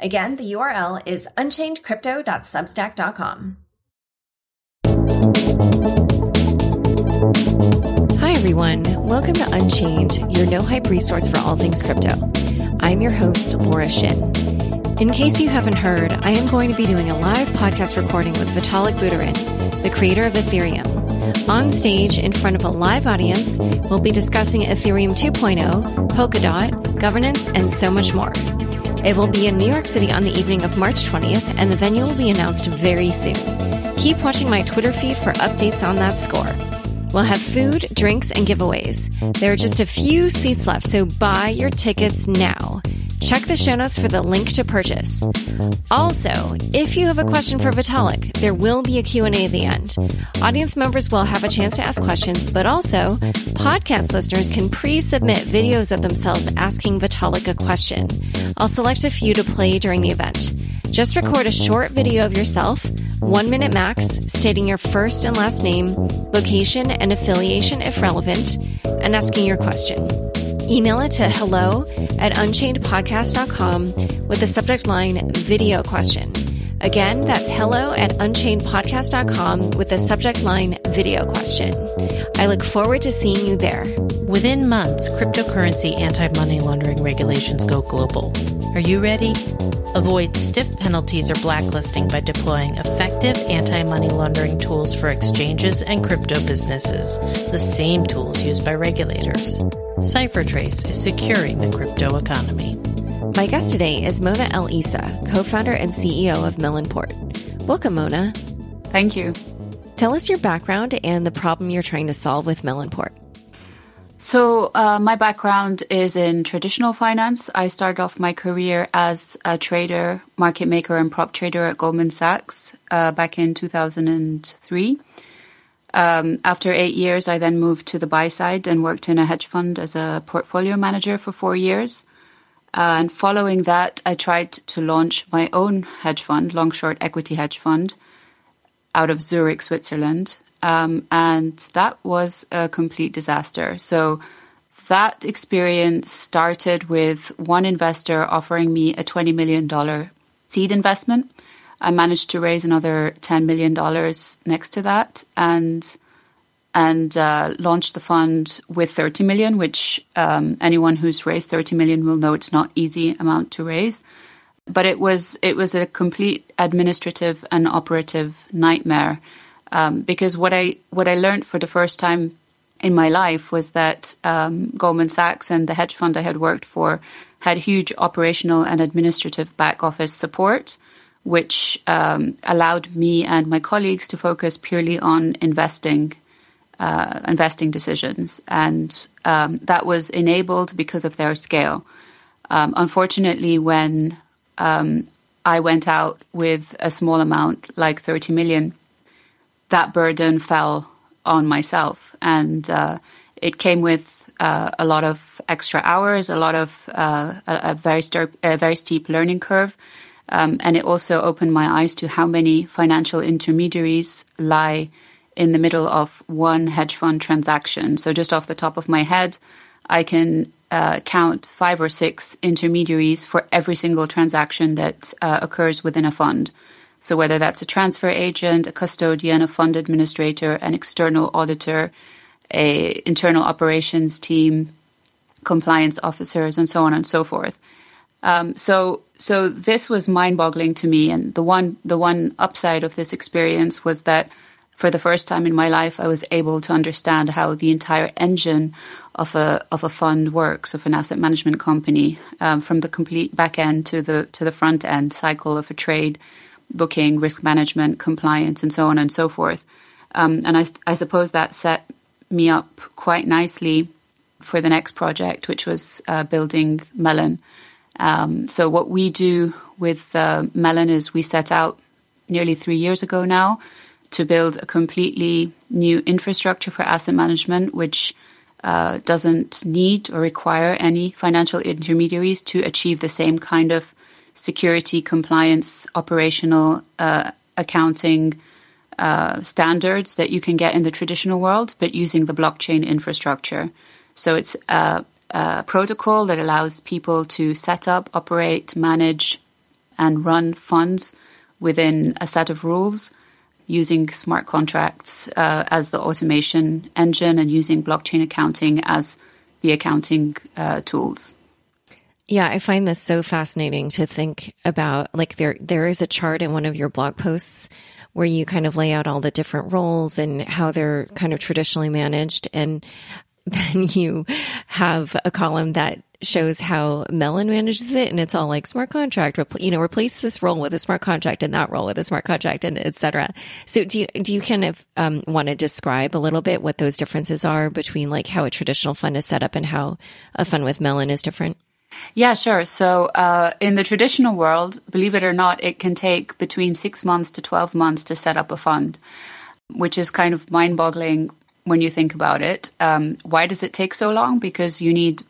Again, the URL is unchainedcrypto.substack.com. Hi, everyone. Welcome to Unchained, your no hype resource for all things crypto. I'm your host, Laura Shin. In case you haven't heard, I am going to be doing a live podcast recording with Vitalik Buterin, the creator of Ethereum. On stage, in front of a live audience, we'll be discussing Ethereum 2.0, Polkadot, governance, and so much more. It will be in New York City on the evening of March 20th, and the venue will be announced very soon. Keep watching my Twitter feed for updates on that score. We'll have food, drinks, and giveaways. There are just a few seats left, so buy your tickets now. Check the show notes for the link to purchase. Also, if you have a question for Vitalik, there will be a Q&A at the end. Audience members will have a chance to ask questions, but also podcast listeners can pre-submit videos of themselves asking Vitalik a question. I'll select a few to play during the event. Just record a short video of yourself, one minute max, stating your first and last name, location, and affiliation if relevant, and asking your question. Email it to hello at unchainedpodcast.com with the subject line video question. Again, that's hello at unchainedpodcast.com with the subject line video question. I look forward to seeing you there. Within months, cryptocurrency anti money laundering regulations go global. Are you ready? Avoid stiff penalties or blacklisting by deploying effective anti money laundering tools for exchanges and crypto businesses, the same tools used by regulators. CipherTrace is securing the crypto economy. My guest today is Mona El Isa, co founder and CEO of Melonport. Welcome, Mona. Thank you. Tell us your background and the problem you're trying to solve with Melonport. So, uh, my background is in traditional finance. I started off my career as a trader, market maker, and prop trader at Goldman Sachs uh, back in 2003. Um, after eight years, I then moved to the buy side and worked in a hedge fund as a portfolio manager for four years. And following that, I tried to launch my own hedge fund, long short equity hedge fund, out of Zurich, Switzerland. Um, and that was a complete disaster. So that experience started with one investor offering me a $20 million seed investment. I managed to raise another $10 million next to that and and uh, launched the fund with 30 million, which um, anyone who's raised 30 million will know it's not easy amount to raise. But it was it was a complete administrative and operative nightmare um, because what I what I learned for the first time in my life was that um, Goldman Sachs and the hedge fund I had worked for had huge operational and administrative back office support, which um, allowed me and my colleagues to focus purely on investing. Uh, investing decisions, and um, that was enabled because of their scale. Um, unfortunately, when um, I went out with a small amount, like 30 million, that burden fell on myself. And uh, it came with uh, a lot of extra hours, a lot of uh, a, a, very a very steep learning curve. Um, and it also opened my eyes to how many financial intermediaries lie in the middle of one hedge fund transaction. So, just off the top of my head, I can uh, count five or six intermediaries for every single transaction that uh, occurs within a fund. So whether that's a transfer agent, a custodian, a fund administrator, an external auditor, a internal operations team, compliance officers, and so on and so forth. Um, so so this was mind-boggling to me, and the one the one upside of this experience was that for the first time in my life, I was able to understand how the entire engine of a of a fund works, of an asset management company, um, from the complete back end to the to the front end cycle of a trade booking, risk management, compliance, and so on and so forth. Um, and I, I suppose that set me up quite nicely for the next project, which was uh, building Melon. Um, so what we do with uh, Melon is we set out nearly three years ago now to build a completely new infrastructure for asset management, which uh, doesn't need or require any financial intermediaries to achieve the same kind of security, compliance, operational, uh, accounting uh, standards that you can get in the traditional world, but using the blockchain infrastructure. So it's a protocol that allows people to set up, operate, manage, and run funds within a set of rules using smart contracts uh, as the automation engine and using blockchain accounting as the accounting uh, tools. Yeah, I find this so fascinating to think about. Like there, there is a chart in one of your blog posts where you kind of lay out all the different roles and how they're kind of traditionally managed. And then you have a column that shows how Melon manages it, and it's all like smart contract, you know, replace this role with a smart contract and that role with a smart contract, and etc. So, do you do you kind of um, want to describe a little bit what those differences are between like how a traditional fund is set up and how a fund with Melon is different? Yeah, sure. So, uh, in the traditional world, believe it or not, it can take between six months to twelve months to set up a fund, which is kind of mind-boggling when you think about it. Um, why does it take so long? Because you need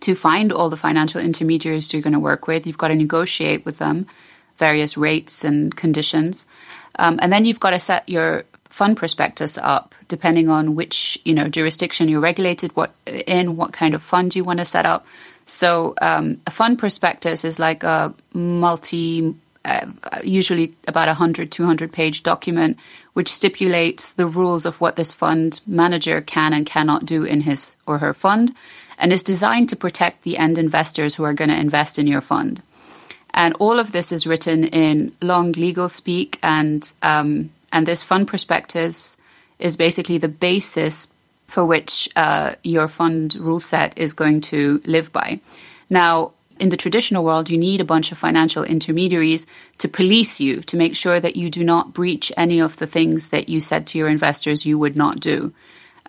to find all the financial intermediaries you're going to work with. You've got to negotiate with them various rates and conditions. Um, and then you've got to set your fund prospectus up depending on which you know jurisdiction you're regulated what in what kind of fund you want to set up so um, a fund prospectus is like a multi uh, usually about a 100 200 page document which stipulates the rules of what this fund manager can and cannot do in his or her fund and is designed to protect the end investors who are going to invest in your fund. And all of this is written in long legal speak, and um, and this fund prospectus is basically the basis for which uh, your fund rule set is going to live by. Now, in the traditional world, you need a bunch of financial intermediaries to police you to make sure that you do not breach any of the things that you said to your investors you would not do.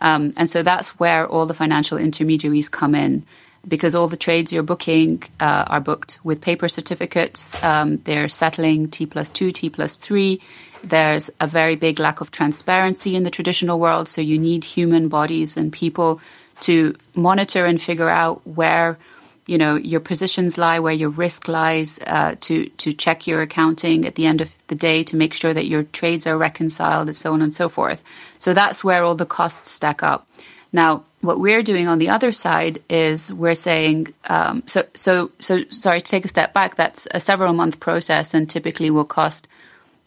Um, and so that's where all the financial intermediaries come in because all the trades you're booking uh, are booked with paper certificates. Um, they're settling T plus two, T plus three. There's a very big lack of transparency in the traditional world. So you need human bodies and people to monitor and figure out where you know your positions lie, where your risk lies, uh, to to check your accounting at the end of the day to make sure that your trades are reconciled, and so on and so forth. So that's where all the costs stack up. Now, what we're doing on the other side is we're saying um, so so so. Sorry, to take a step back. That's a several month process, and typically will cost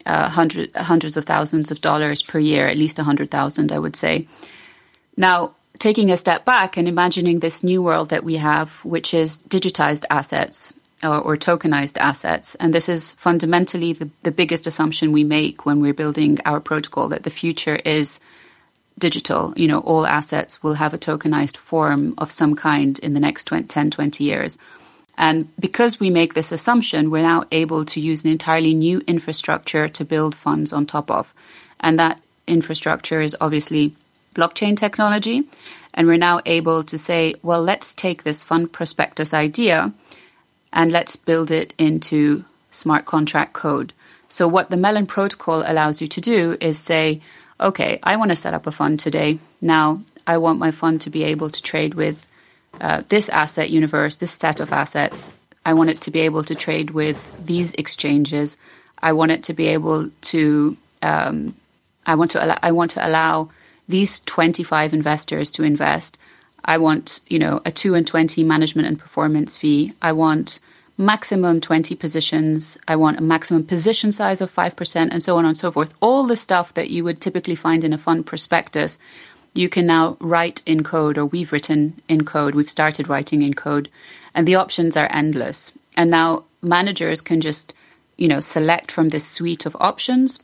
uh, hundred, hundreds of thousands of dollars per year, at least a hundred thousand, I would say. Now, taking a step back and imagining this new world that we have, which is digitized assets or, or tokenized assets. And this is fundamentally the, the biggest assumption we make when we're building our protocol that the future is digital. You know, all assets will have a tokenized form of some kind in the next 20, 10, 20 years. And because we make this assumption, we're now able to use an entirely new infrastructure to build funds on top of. And that infrastructure is obviously blockchain technology. And we're now able to say, well, let's take this fund prospectus idea and let's build it into smart contract code. So, what the Melon protocol allows you to do is say, okay, I want to set up a fund today. Now, I want my fund to be able to trade with uh, this asset universe, this set of assets. I want it to be able to trade with these exchanges. I want it to be able to. Um, I want to. I want to allow these 25 investors to invest. I want, you know, a 2 and 20 management and performance fee. I want maximum 20 positions. I want a maximum position size of 5% and so on and so forth. All the stuff that you would typically find in a fund prospectus, you can now write in code or we've written in code. We've started writing in code and the options are endless. And now managers can just, you know, select from this suite of options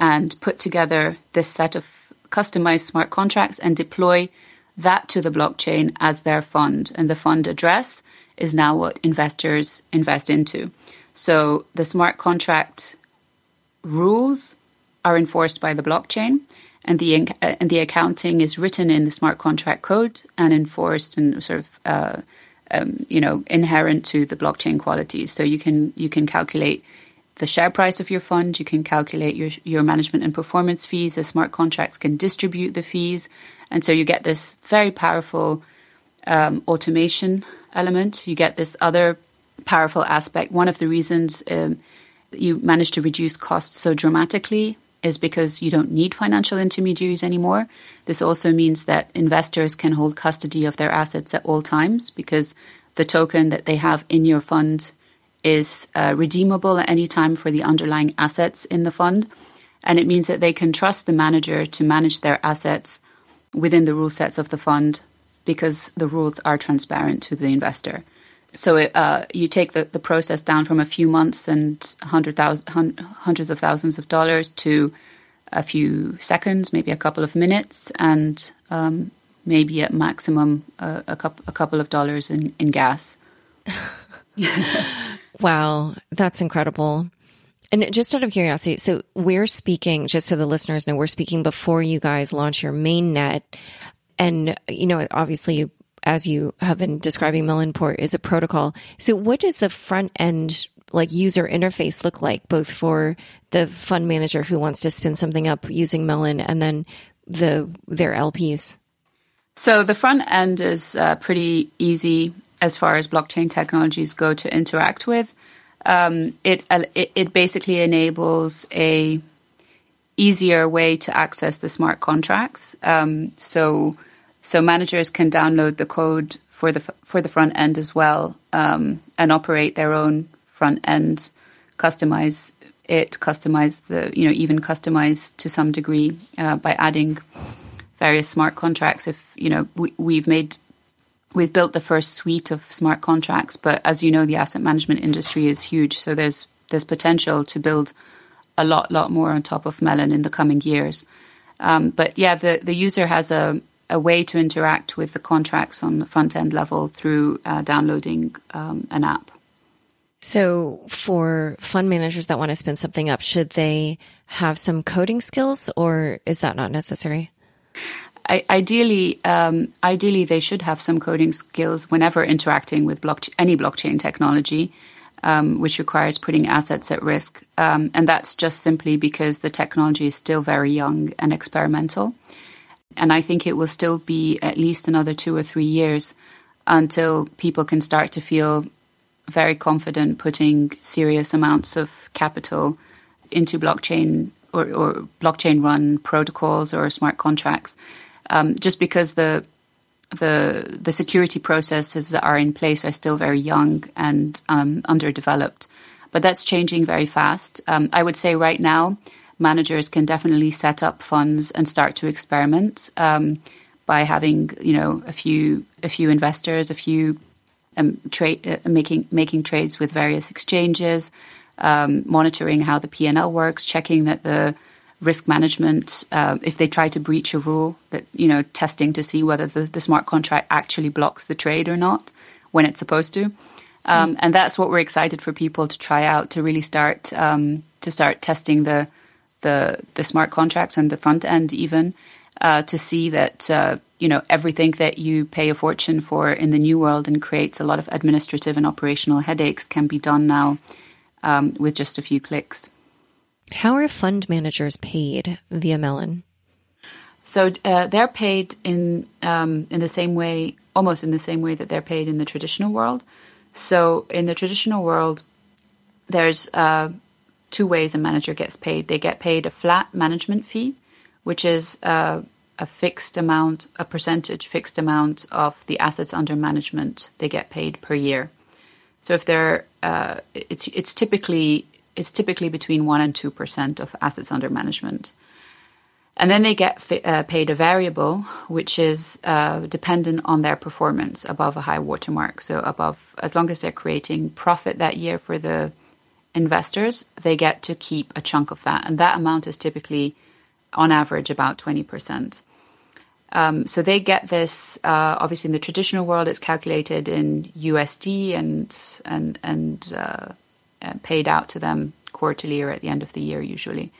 and put together this set of customize smart contracts and deploy that to the blockchain as their fund. And the fund address is now what investors invest into. So the smart contract rules are enforced by the blockchain and the and the accounting is written in the smart contract code and enforced and sort of uh, um, you know, inherent to the blockchain qualities. So you can you can calculate the share price of your fund. You can calculate your your management and performance fees. The smart contracts can distribute the fees, and so you get this very powerful um, automation element. You get this other powerful aspect. One of the reasons um, you manage to reduce costs so dramatically is because you don't need financial intermediaries anymore. This also means that investors can hold custody of their assets at all times because the token that they have in your fund is uh, redeemable at any time for the underlying assets in the fund. And it means that they can trust the manager to manage their assets within the rule sets of the fund because the rules are transparent to the investor. So it, uh, you take the, the process down from a few months and hundred thousand, hundreds of thousands of dollars to a few seconds, maybe a couple of minutes, and um, maybe at maximum uh, a, couple, a couple of dollars in, in gas. wow, that's incredible. And just out of curiosity, so we're speaking, just so the listeners know, we're speaking before you guys launch your main net. And, you know, obviously as you have been describing Melonport is a protocol. So what does the front end like user interface look like both for the fund manager who wants to spin something up using Melon and then the their LPs? So the front end is uh, pretty easy as far as blockchain technologies go to interact with. Um, it, uh, it it basically enables a easier way to access the smart contracts. Um, so so managers can download the code for the for the front end as well um, and operate their own front end, customize it, customize the you know even customize to some degree uh, by adding various smart contracts. If you know we, we've made we've built the first suite of smart contracts, but as you know, the asset management industry is huge, so there's there's potential to build a lot lot more on top of Melon in the coming years. Um, but yeah, the the user has a a way to interact with the contracts on the front end level through uh, downloading um, an app. So, for fund managers that want to spin something up, should they have some coding skills, or is that not necessary? I, ideally, um, ideally, they should have some coding skills whenever interacting with block, any blockchain technology, um, which requires putting assets at risk. Um, and that's just simply because the technology is still very young and experimental. And I think it will still be at least another two or three years until people can start to feel very confident putting serious amounts of capital into blockchain or, or blockchain run protocols or smart contracts. Um, just because the the the security processes that are in place are still very young and um, underdeveloped, but that's changing very fast. Um, I would say right now managers can definitely set up funds and start to experiment um, by having you know a few a few investors, a few um, trade uh, making making trades with various exchanges, um, monitoring how the P and L works, checking that the risk management, uh, if they try to breach a rule, that you know testing to see whether the, the smart contract actually blocks the trade or not when it's supposed to. Um, mm. And that's what we're excited for people to try out to really start um, to start testing the the the smart contracts and the front end even uh, to see that uh, you know everything that you pay a fortune for in the new world and creates a lot of administrative and operational headaches can be done now um, with just a few clicks. How are fund managers paid via Melon? So uh, they're paid in um, in the same way, almost in the same way that they're paid in the traditional world. So in the traditional world, there's uh, two ways a manager gets paid. They get paid a flat management fee, which is uh, a fixed amount, a percentage fixed amount of the assets under management they get paid per year. So if they're, uh, it's it's typically it's typically between one and two percent of assets under management. And then they get fi- uh, paid a variable, which is uh, dependent on their performance above a high watermark. So above, as long as they're creating profit that year for the investors, they get to keep a chunk of that. And that amount is typically, on average, about 20%. Um, so they get this. Uh, obviously, in the traditional world, it's calculated in USD and and and uh, paid out to them quarterly or at the end of the year, usually.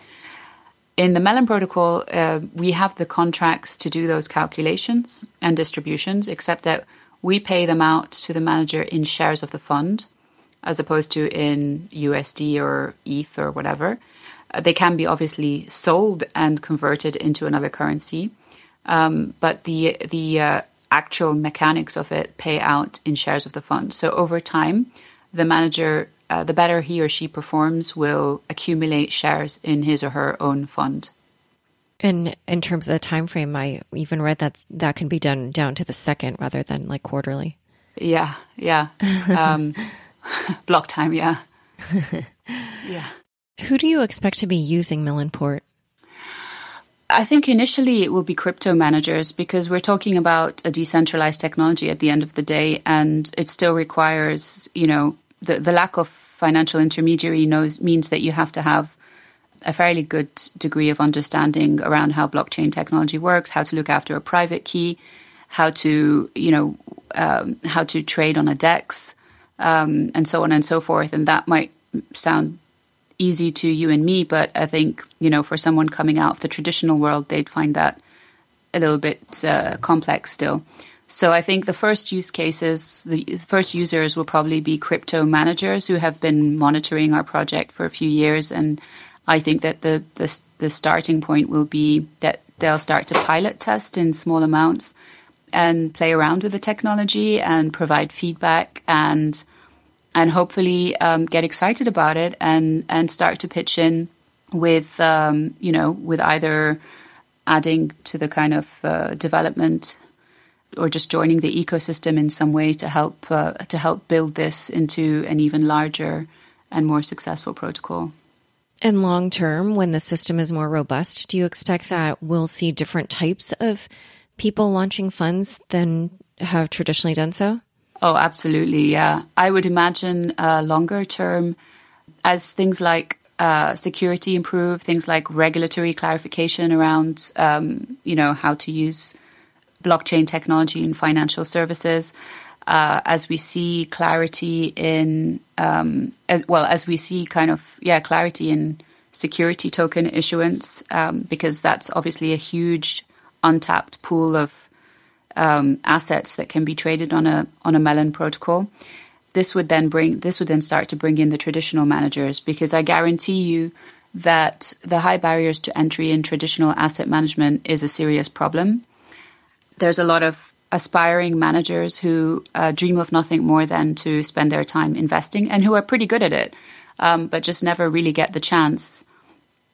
In the Melon protocol, uh, we have the contracts to do those calculations and distributions, except that we pay them out to the manager in shares of the fund, as opposed to in USD or ETH or whatever. Uh, they can be obviously sold and converted into another currency, um, but the the uh, actual mechanics of it pay out in shares of the fund. So over time, the manager, uh, the better he or she performs, will accumulate shares in his or her own fund. And in terms of the time frame, I even read that that can be done down to the second rather than like quarterly. Yeah, yeah. Um, block time, yeah. yeah. Who do you expect to be using Melonport? I think initially it will be crypto managers because we're talking about a decentralized technology at the end of the day, and it still requires, you know, the, the lack of financial intermediary knows means that you have to have a fairly good degree of understanding around how blockchain technology works, how to look after a private key, how to you know um, how to trade on a DEX, um, and so on and so forth. And that might sound easy to you and me, but I think you know for someone coming out of the traditional world, they'd find that a little bit uh, complex still. So I think the first use cases, the first users will probably be crypto managers who have been monitoring our project for a few years and I think that the, the, the starting point will be that they'll start to pilot test in small amounts and play around with the technology and provide feedback and and hopefully um, get excited about it and and start to pitch in with um, you know with either adding to the kind of uh, development or just joining the ecosystem in some way to help uh, to help build this into an even larger and more successful protocol. And long term, when the system is more robust, do you expect that we'll see different types of people launching funds than have traditionally done so? Oh, absolutely. Yeah. I would imagine uh, longer term, as things like uh, security improve, things like regulatory clarification around, um, you know, how to use blockchain technology in financial services, uh, as we see clarity in, um, as well as we see kind of yeah clarity in security token issuance, um, because that's obviously a huge untapped pool of um, assets that can be traded on a on a Melon protocol. This would then bring this would then start to bring in the traditional managers because I guarantee you that the high barriers to entry in traditional asset management is a serious problem. There's a lot of aspiring managers who uh, dream of nothing more than to spend their time investing and who are pretty good at it, um, but just never really get the chance.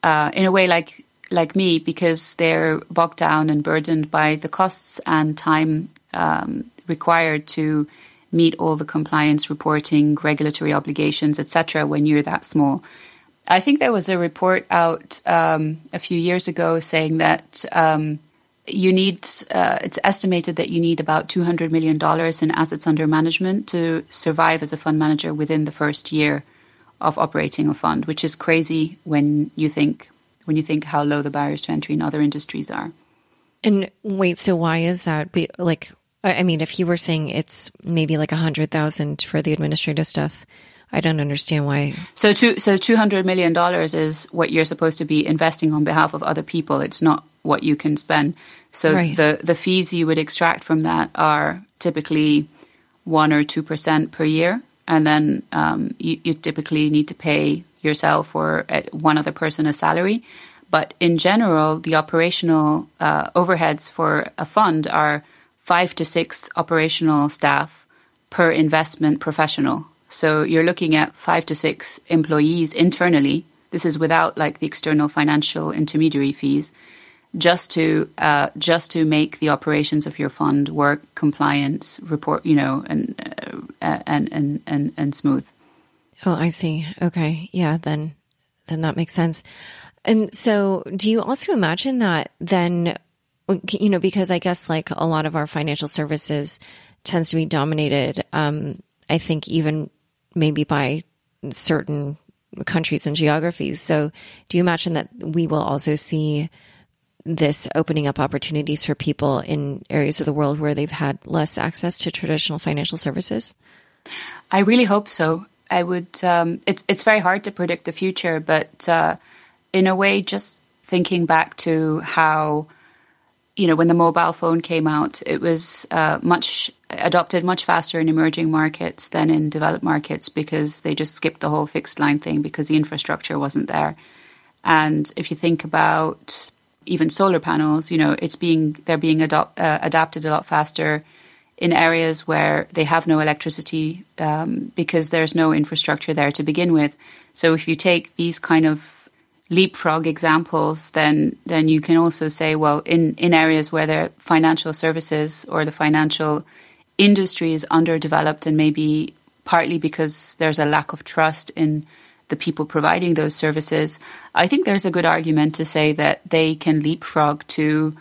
Uh, in a way, like like me, because they're bogged down and burdened by the costs and time um, required to meet all the compliance reporting, regulatory obligations, etc. When you're that small. I think there was a report out um, a few years ago saying that um, you need, uh, it's estimated that you need about $200 million in assets under management to survive as a fund manager within the first year of operating a fund, which is crazy when you think when you think how low the barriers to entry in other industries are. And wait, so why is that? Like, I mean, if you were saying it's maybe like a hundred thousand for the administrative stuff, I don't understand why. So, two, so two hundred million dollars is what you're supposed to be investing on behalf of other people. It's not what you can spend. So right. the the fees you would extract from that are typically one or two percent per year, and then um, you, you, typically need to pay yourself or uh, one other person a salary. But in general, the operational uh, overheads for a fund are five to six operational staff per investment professional. So you're looking at five to six employees internally. This is without like the external financial intermediary fees just to uh, just to make the operations of your fund work compliant, report, you know, and uh, and and and and smooth. Oh, I see. Okay, yeah, then then that makes sense. And so, do you also imagine that then, you know, because I guess like a lot of our financial services tends to be dominated, um, I think even maybe by certain countries and geographies. So, do you imagine that we will also see this opening up opportunities for people in areas of the world where they've had less access to traditional financial services? I really hope so. I would. Um, it's it's very hard to predict the future, but uh, in a way, just thinking back to how you know, when the mobile phone came out, it was uh, much adopted much faster in emerging markets than in developed markets because they just skipped the whole fixed line thing because the infrastructure wasn't there. And if you think about even solar panels, you know, it's being they're being uh, adapted a lot faster in areas where they have no electricity um, because there's no infrastructure there to begin with. So if you take these kind of leapfrog examples, then then you can also say, well, in in areas where the financial services or the financial industry is underdeveloped, and maybe partly because there's a lack of trust in the people providing those services, I think there's a good argument to say that they can leapfrog to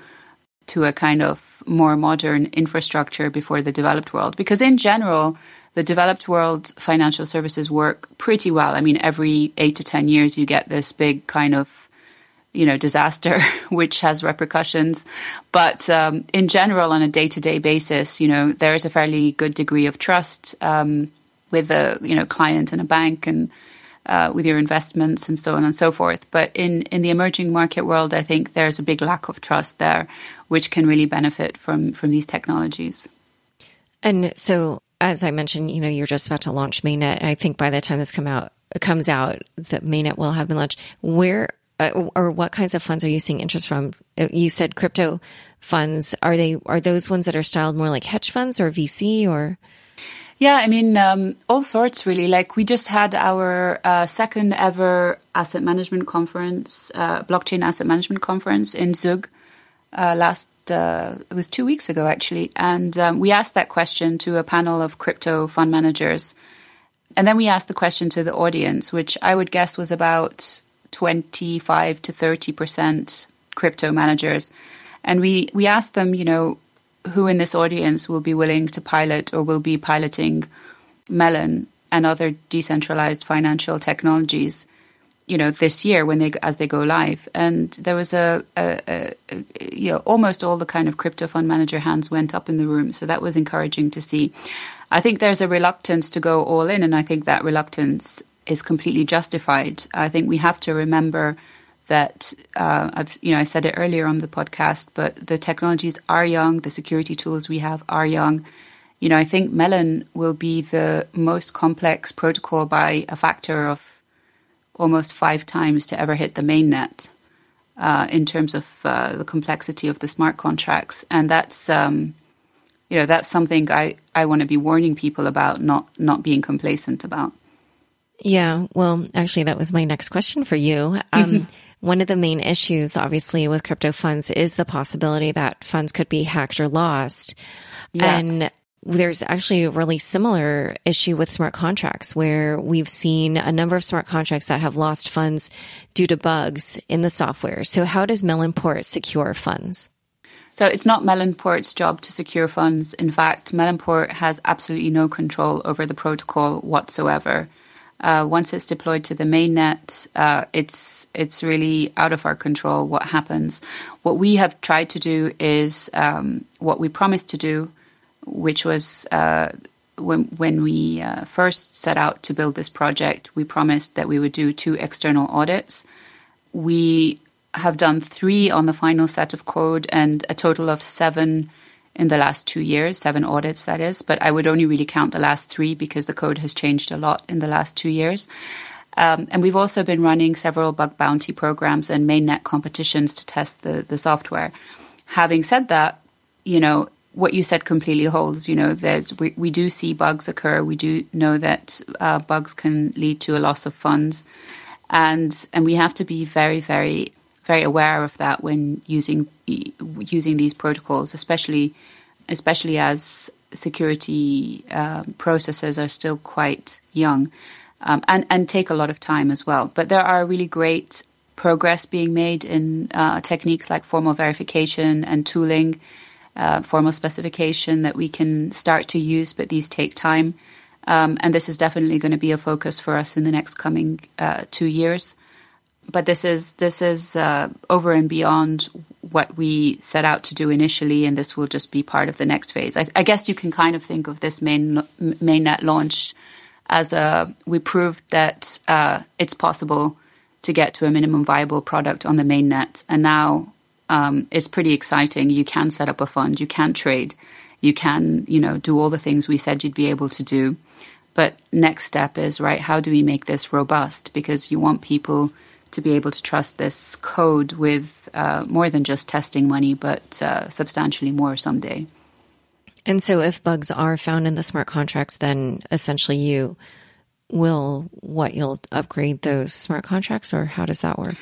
to a kind of more modern infrastructure before the developed world. Because in general, the developed world financial services work pretty well. I mean, every eight to 10 years, you get this big kind of, you know, disaster, which has repercussions. But um, in general, on a day to day basis, you know, there is a fairly good degree of trust um, with a, you know, client and a bank and uh, with your investments and so on and so forth. But in, in the emerging market world, I think there's a big lack of trust there, which can really benefit from, from these technologies. And so, as I mentioned, you know, you're just about to launch Mainnet, and I think by the time this come out comes out, that Mainnet will have been launched. Where uh, or what kinds of funds are you seeing interest from? Uh, you said crypto funds. Are they are those ones that are styled more like hedge funds or VC or? Yeah, I mean, um, all sorts really. Like we just had our uh, second ever asset management conference, uh, blockchain asset management conference in Zug uh, last. Uh, it was two weeks ago actually, and um, we asked that question to a panel of crypto fund managers, and then we asked the question to the audience, which I would guess was about twenty-five to thirty percent crypto managers, and we we asked them, you know, who in this audience will be willing to pilot or will be piloting Melon and other decentralized financial technologies, you know, this year when they as they go live. And there was a, a, a, you know almost all the kind of crypto fund manager hands went up in the room, so that was encouraging to see. I think there's a reluctance to go all in, and I think that reluctance is completely justified. I think we have to remember that uh, I've, you know, I said it earlier on the podcast, but the technologies are young, the security tools we have are young. You know, I think Melon will be the most complex protocol by a factor of almost five times to ever hit the mainnet uh, in terms of uh, the complexity of the smart contracts, and that's. Um, you know that's something I, I want to be warning people about, not not being complacent about. Yeah, well, actually, that was my next question for you. Um, one of the main issues, obviously, with crypto funds is the possibility that funds could be hacked or lost. Yeah. And there's actually a really similar issue with smart contracts where we've seen a number of smart contracts that have lost funds due to bugs in the software. So, how does Melonport secure funds? So it's not Melonport's job to secure funds. In fact, Melonport has absolutely no control over the protocol whatsoever. Uh, once it's deployed to the mainnet, uh, it's it's really out of our control what happens. What we have tried to do is um, what we promised to do, which was uh, when when we uh, first set out to build this project, we promised that we would do two external audits. We have done three on the final set of code and a total of seven in the last two years, seven audits, that is. But I would only really count the last three because the code has changed a lot in the last two years. Um, and we've also been running several bug bounty programs and mainnet competitions to test the, the software. Having said that, you know, what you said completely holds. You know, that we, we do see bugs occur. We do know that uh, bugs can lead to a loss of funds. And, and we have to be very, very very aware of that when using using these protocols, especially especially as security uh, processes are still quite young um, and and take a lot of time as well. But there are really great progress being made in uh, techniques like formal verification and tooling, uh, formal specification that we can start to use, but these take time. Um, and this is definitely going to be a focus for us in the next coming uh, two years but this is this is uh, over and beyond what we set out to do initially, and this will just be part of the next phase. I, I guess you can kind of think of this main mainnet launch as a we proved that uh, it's possible to get to a minimum viable product on the mainnet, and now um, is pretty exciting. You can set up a fund, you can trade, you can, you know, do all the things we said you'd be able to do. But next step is right. How do we make this robust? Because you want people to be able to trust this code with uh, more than just testing money, but uh, substantially more someday. And so, if bugs are found in the smart contracts, then essentially you will what you'll upgrade those smart contracts, or how does that work?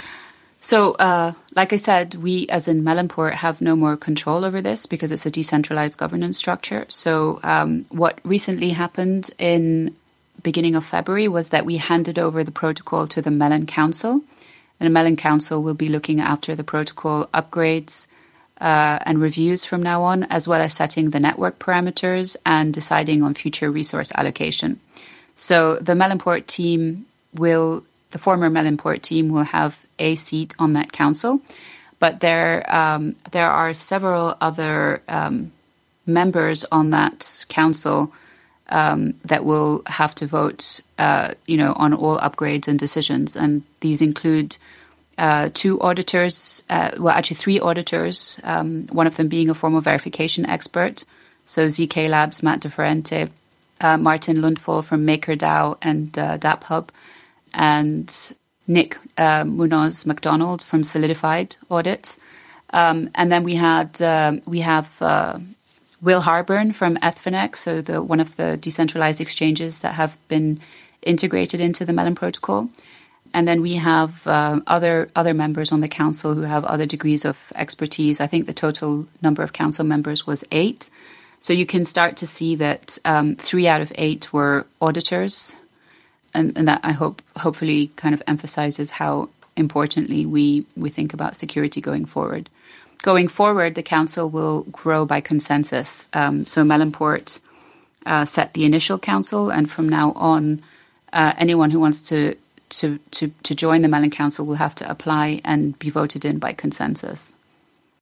So, uh, like I said, we as in Melonport have no more control over this because it's a decentralized governance structure. So, um, what recently happened in beginning of February was that we handed over the protocol to the Melon Council, and the Melon Council will be looking after the protocol upgrades uh, and reviews from now on, as well as setting the network parameters and deciding on future resource allocation. So, the Melonport team will, the former Melonport team will have a seat on that council, but there um, there are several other um, members on that council um, that will have to vote, uh, you know, on all upgrades and decisions, and these include. Uh, two auditors, uh, well, actually three auditors, um, one of them being a formal verification expert. So ZK Labs, Matt Di Ferrante, uh, Martin Lundfall from MakerDAO and uh, DappHub, and Nick uh, Munoz McDonald from Solidified Audits. Um, and then we had um, we have uh, Will Harborne from Ethfinex, so the one of the decentralized exchanges that have been integrated into the Melon protocol. And then we have uh, other other members on the council who have other degrees of expertise. I think the total number of council members was eight. So you can start to see that um, three out of eight were auditors and, and that I hope hopefully kind of emphasizes how importantly we we think about security going forward. Going forward, the council will grow by consensus. Um, so Melonport uh, set the initial council, and from now on, uh, anyone who wants to, to to to join the Melon Council will have to apply and be voted in by consensus.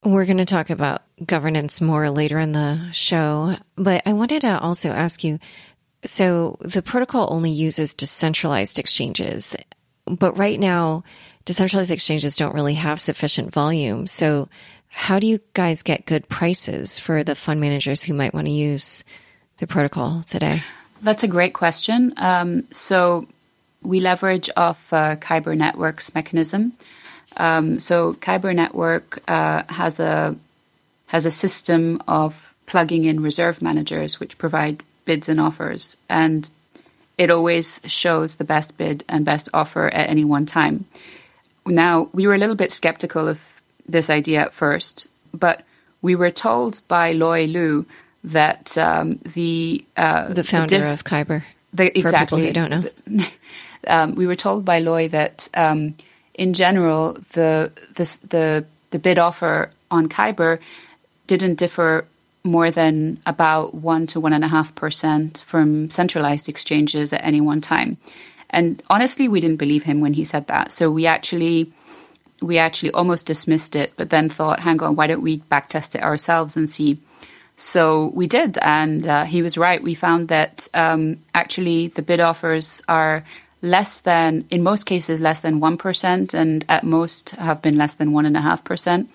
We're going to talk about governance more later in the show, but I wanted to also ask you so the protocol only uses decentralized exchanges, but right now, decentralized exchanges don't really have sufficient volume. So how do you guys get good prices for the fund managers who might want to use the protocol today? That's a great question. Um, so we leverage off uh, Kyber Network's mechanism. Um, so Kyber Network uh, has a has a system of plugging in reserve managers, which provide bids and offers, and it always shows the best bid and best offer at any one time. Now, we were a little bit skeptical of this idea at first, but we were told by Loi Lu that um, the uh, the founder the diff- of Kyber. The, exactly. For people who don't know, um, we were told by Loi that um, in general the, the the the bid offer on Kyber didn't differ more than about one to one and a half percent from centralized exchanges at any one time. And honestly, we didn't believe him when he said that. So we actually we actually almost dismissed it, but then thought, hang on, why don't we backtest it ourselves and see? So we did, and uh, he was right. We found that um, actually the bid offers are less than, in most cases, less than 1%, and at most have been less than 1.5%.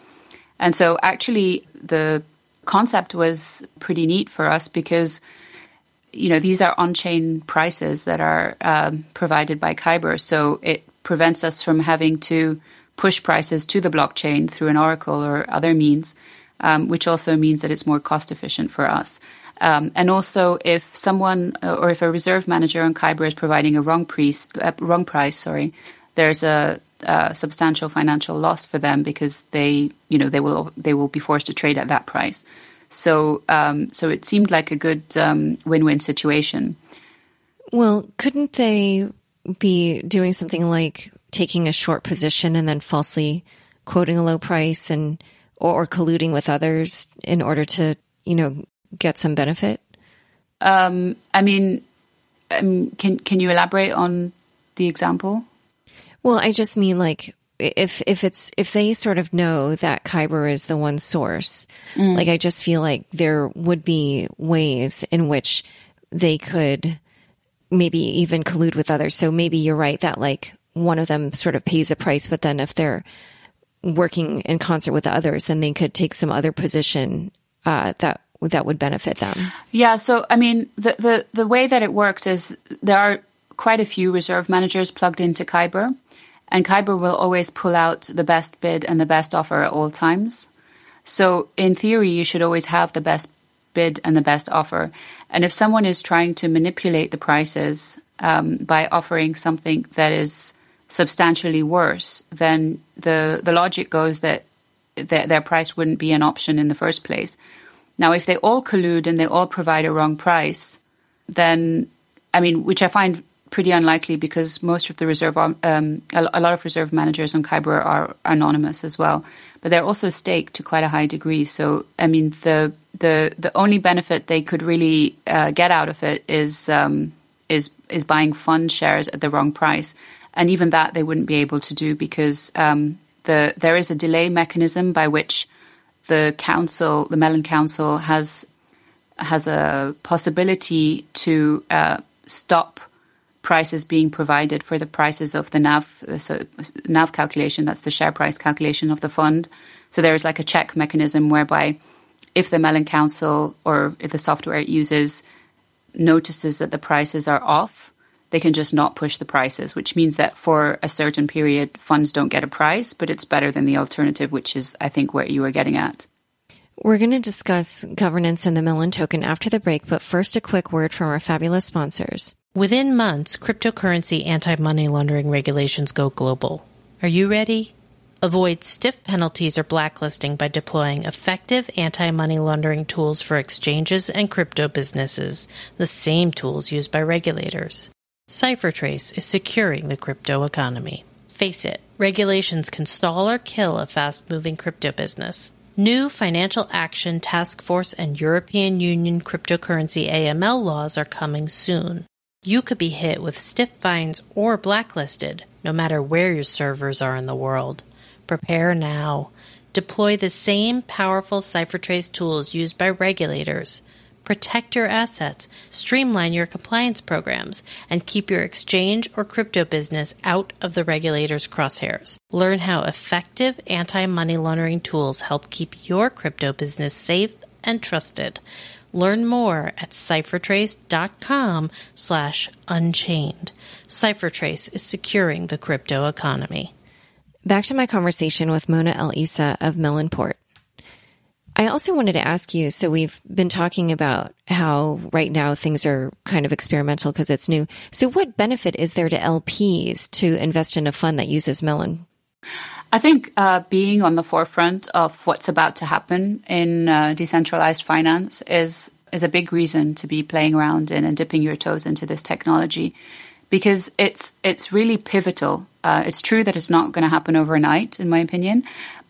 And so actually the concept was pretty neat for us because you know these are on-chain prices that are um, provided by Kyber, so it prevents us from having to push prices to the blockchain through an oracle or other means, um, which also means that it's more cost efficient for us. Um, and also, if someone uh, or if a reserve manager on Kyber is providing a wrong price, uh, wrong price, sorry, there's a, a, substantial financial loss for them because they, you know, they will they will be forced to trade at that price. So um, so it seemed like a good um, win-win situation. Well, couldn't they be doing something like taking a short position and then falsely quoting a low price and or, or colluding with others in order to you know get some benefit? Um, I mean, um, can can you elaborate on the example? Well, I just mean like if if it's if they sort of know that Kyber is the one source, mm. like I just feel like there would be ways in which they could maybe even collude with others. So maybe you're right that like one of them sort of pays a price, but then if they're working in concert with others, then they could take some other position uh, that that would benefit them. Yeah. So I mean, the the the way that it works is there are quite a few reserve managers plugged into Kyber, and Kyber will always pull out the best bid and the best offer at all times. So in theory, you should always have the best bid and the best offer. And if someone is trying to manipulate the prices um, by offering something that is substantially worse, then the the logic goes that th- their price wouldn't be an option in the first place. Now, if they all collude and they all provide a wrong price, then I mean, which I find pretty unlikely because most of the reserve, um, a, lot of reserve managers on Kyber are anonymous as well, but they're also staked to quite a high degree. So, I mean, the the the only benefit they could really uh, get out of it is um, is is buying fund shares at the wrong price, and even that they wouldn't be able to do because um, the there is a delay mechanism by which the council, the Melon Council, has has a possibility to uh, stop prices being provided for the prices of the NAV, so NAV calculation, that's the share price calculation of the fund. So there is like a check mechanism whereby if the Melon Council or if the software it uses notices that the prices are off, they can just not push the prices, which means that for a certain period, funds don't get a price, but it's better than the alternative, which is, I think, what you were getting at. We're going to discuss governance and the Melon token after the break, but first, a quick word from our fabulous sponsors. Within months, cryptocurrency anti money laundering regulations go global. Are you ready? Avoid stiff penalties or blacklisting by deploying effective anti money laundering tools for exchanges and crypto businesses, the same tools used by regulators. CipherTrace is securing the crypto economy. Face it, regulations can stall or kill a fast moving crypto business. New Financial Action Task Force and European Union cryptocurrency AML laws are coming soon you could be hit with stiff fines or blacklisted, no matter where your servers are in the world. Prepare now. Deploy the same powerful CipherTrace tools used by regulators. Protect your assets, streamline your compliance programs, and keep your exchange or crypto business out of the regulators' crosshairs. Learn how effective anti money laundering tools help keep your crypto business safe and trusted. Learn more at ciphertrace.com slash unchained. CipherTrace is securing the crypto economy. Back to my conversation with Mona El Isa of Melonport. I also wanted to ask you so we've been talking about how right now things are kind of experimental because it's new. So, what benefit is there to LPs to invest in a fund that uses Melon? I think uh, being on the forefront of what's about to happen in uh, decentralized finance is is a big reason to be playing around in and dipping your toes into this technology, because it's it's really pivotal. Uh, it's true that it's not going to happen overnight, in my opinion,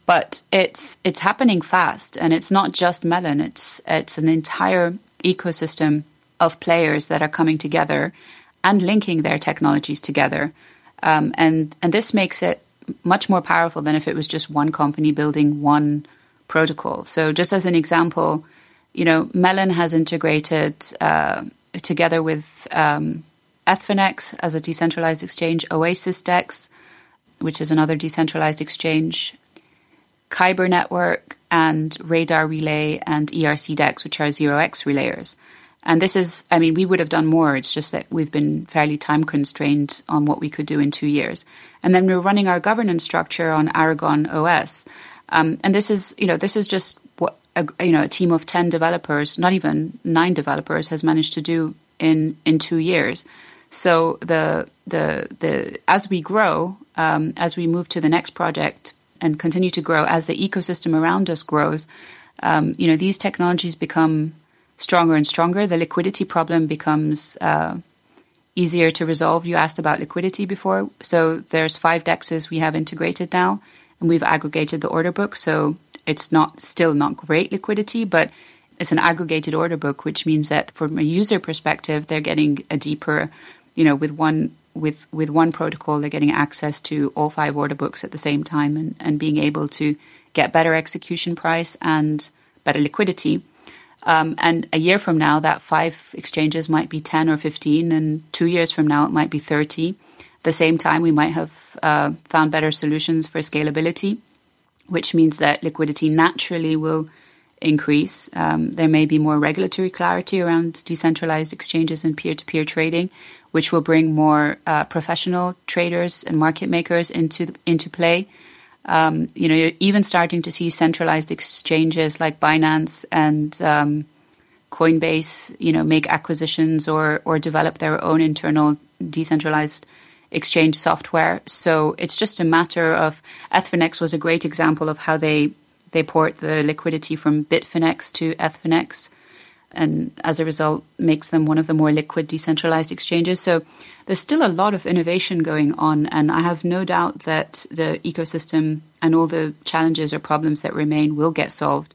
but it's it's happening fast, and it's not just Melon. It's it's an entire ecosystem of players that are coming together and linking their technologies together, um, and and this makes it much more powerful than if it was just one company building one protocol. So, just as an example, you know, Melon has integrated uh, together with um, Ethfinex as a decentralized exchange, Oasis Dex, which is another decentralized exchange, Kyber Network, and Radar Relay and ERC Dex, which are zero X relayers. And this is, I mean, we would have done more. It's just that we've been fairly time constrained on what we could do in two years. And then we're running our governance structure on Aragon OS. Um, and this is, you know, this is just what, a, you know, a team of 10 developers, not even nine developers has managed to do in, in two years. So the, the, the, as we grow, um, as we move to the next project and continue to grow, as the ecosystem around us grows, um, you know, these technologies become stronger and stronger. The liquidity problem becomes uh, easier to resolve. You asked about liquidity before. So there's five dexes we have integrated now, and we've aggregated the order book. So it's not still not great liquidity, but it's an aggregated order book, which means that from a user perspective, they're getting a deeper, you know, with one with with one protocol, they're getting access to all five order books at the same time and, and being able to get better execution price and better liquidity. Um, and a year from now, that five exchanges might be 10 or 15, and two years from now, it might be 30. At the same time, we might have uh, found better solutions for scalability. which means that liquidity naturally will increase. Um, there may be more regulatory clarity around decentralized exchanges and peer to peer trading, which will bring more uh, professional traders and market makers into into play. Um, you know, you're even starting to see centralized exchanges like Binance and um, Coinbase, you know, make acquisitions or or develop their own internal decentralized exchange software. So it's just a matter of Ethfinex was a great example of how they they port the liquidity from Bitfinex to Ethfinex, and as a result, makes them one of the more liquid decentralized exchanges. So there's still a lot of innovation going on, and I have no doubt that the ecosystem and all the challenges or problems that remain will get solved.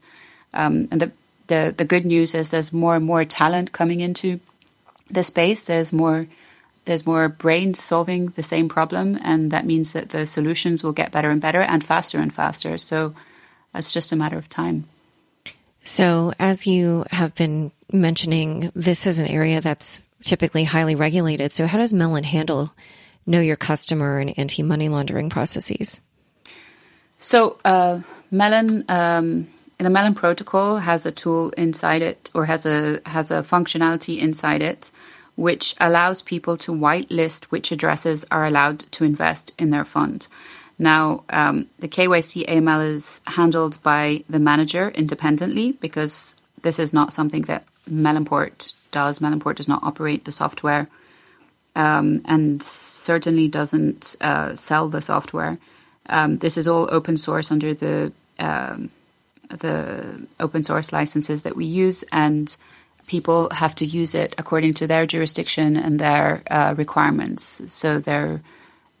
Um, and the, the the good news is there's more and more talent coming into the space. There's more there's more brains solving the same problem, and that means that the solutions will get better and better and faster and faster. So it's just a matter of time. So, as you have been mentioning, this is an area that's typically highly regulated. So, how does Melon handle know your customer and anti money laundering processes? So, uh, Melon, um, the Melon protocol has a tool inside it, or has a has a functionality inside it, which allows people to whitelist which addresses are allowed to invest in their fund. Now, um, the KYC AML is handled by the manager independently because this is not something that Melonport does. Melonport does not operate the software um, and certainly doesn't uh, sell the software. Um, this is all open source under the um, the open source licenses that we use, and people have to use it according to their jurisdiction and their uh, requirements. So they're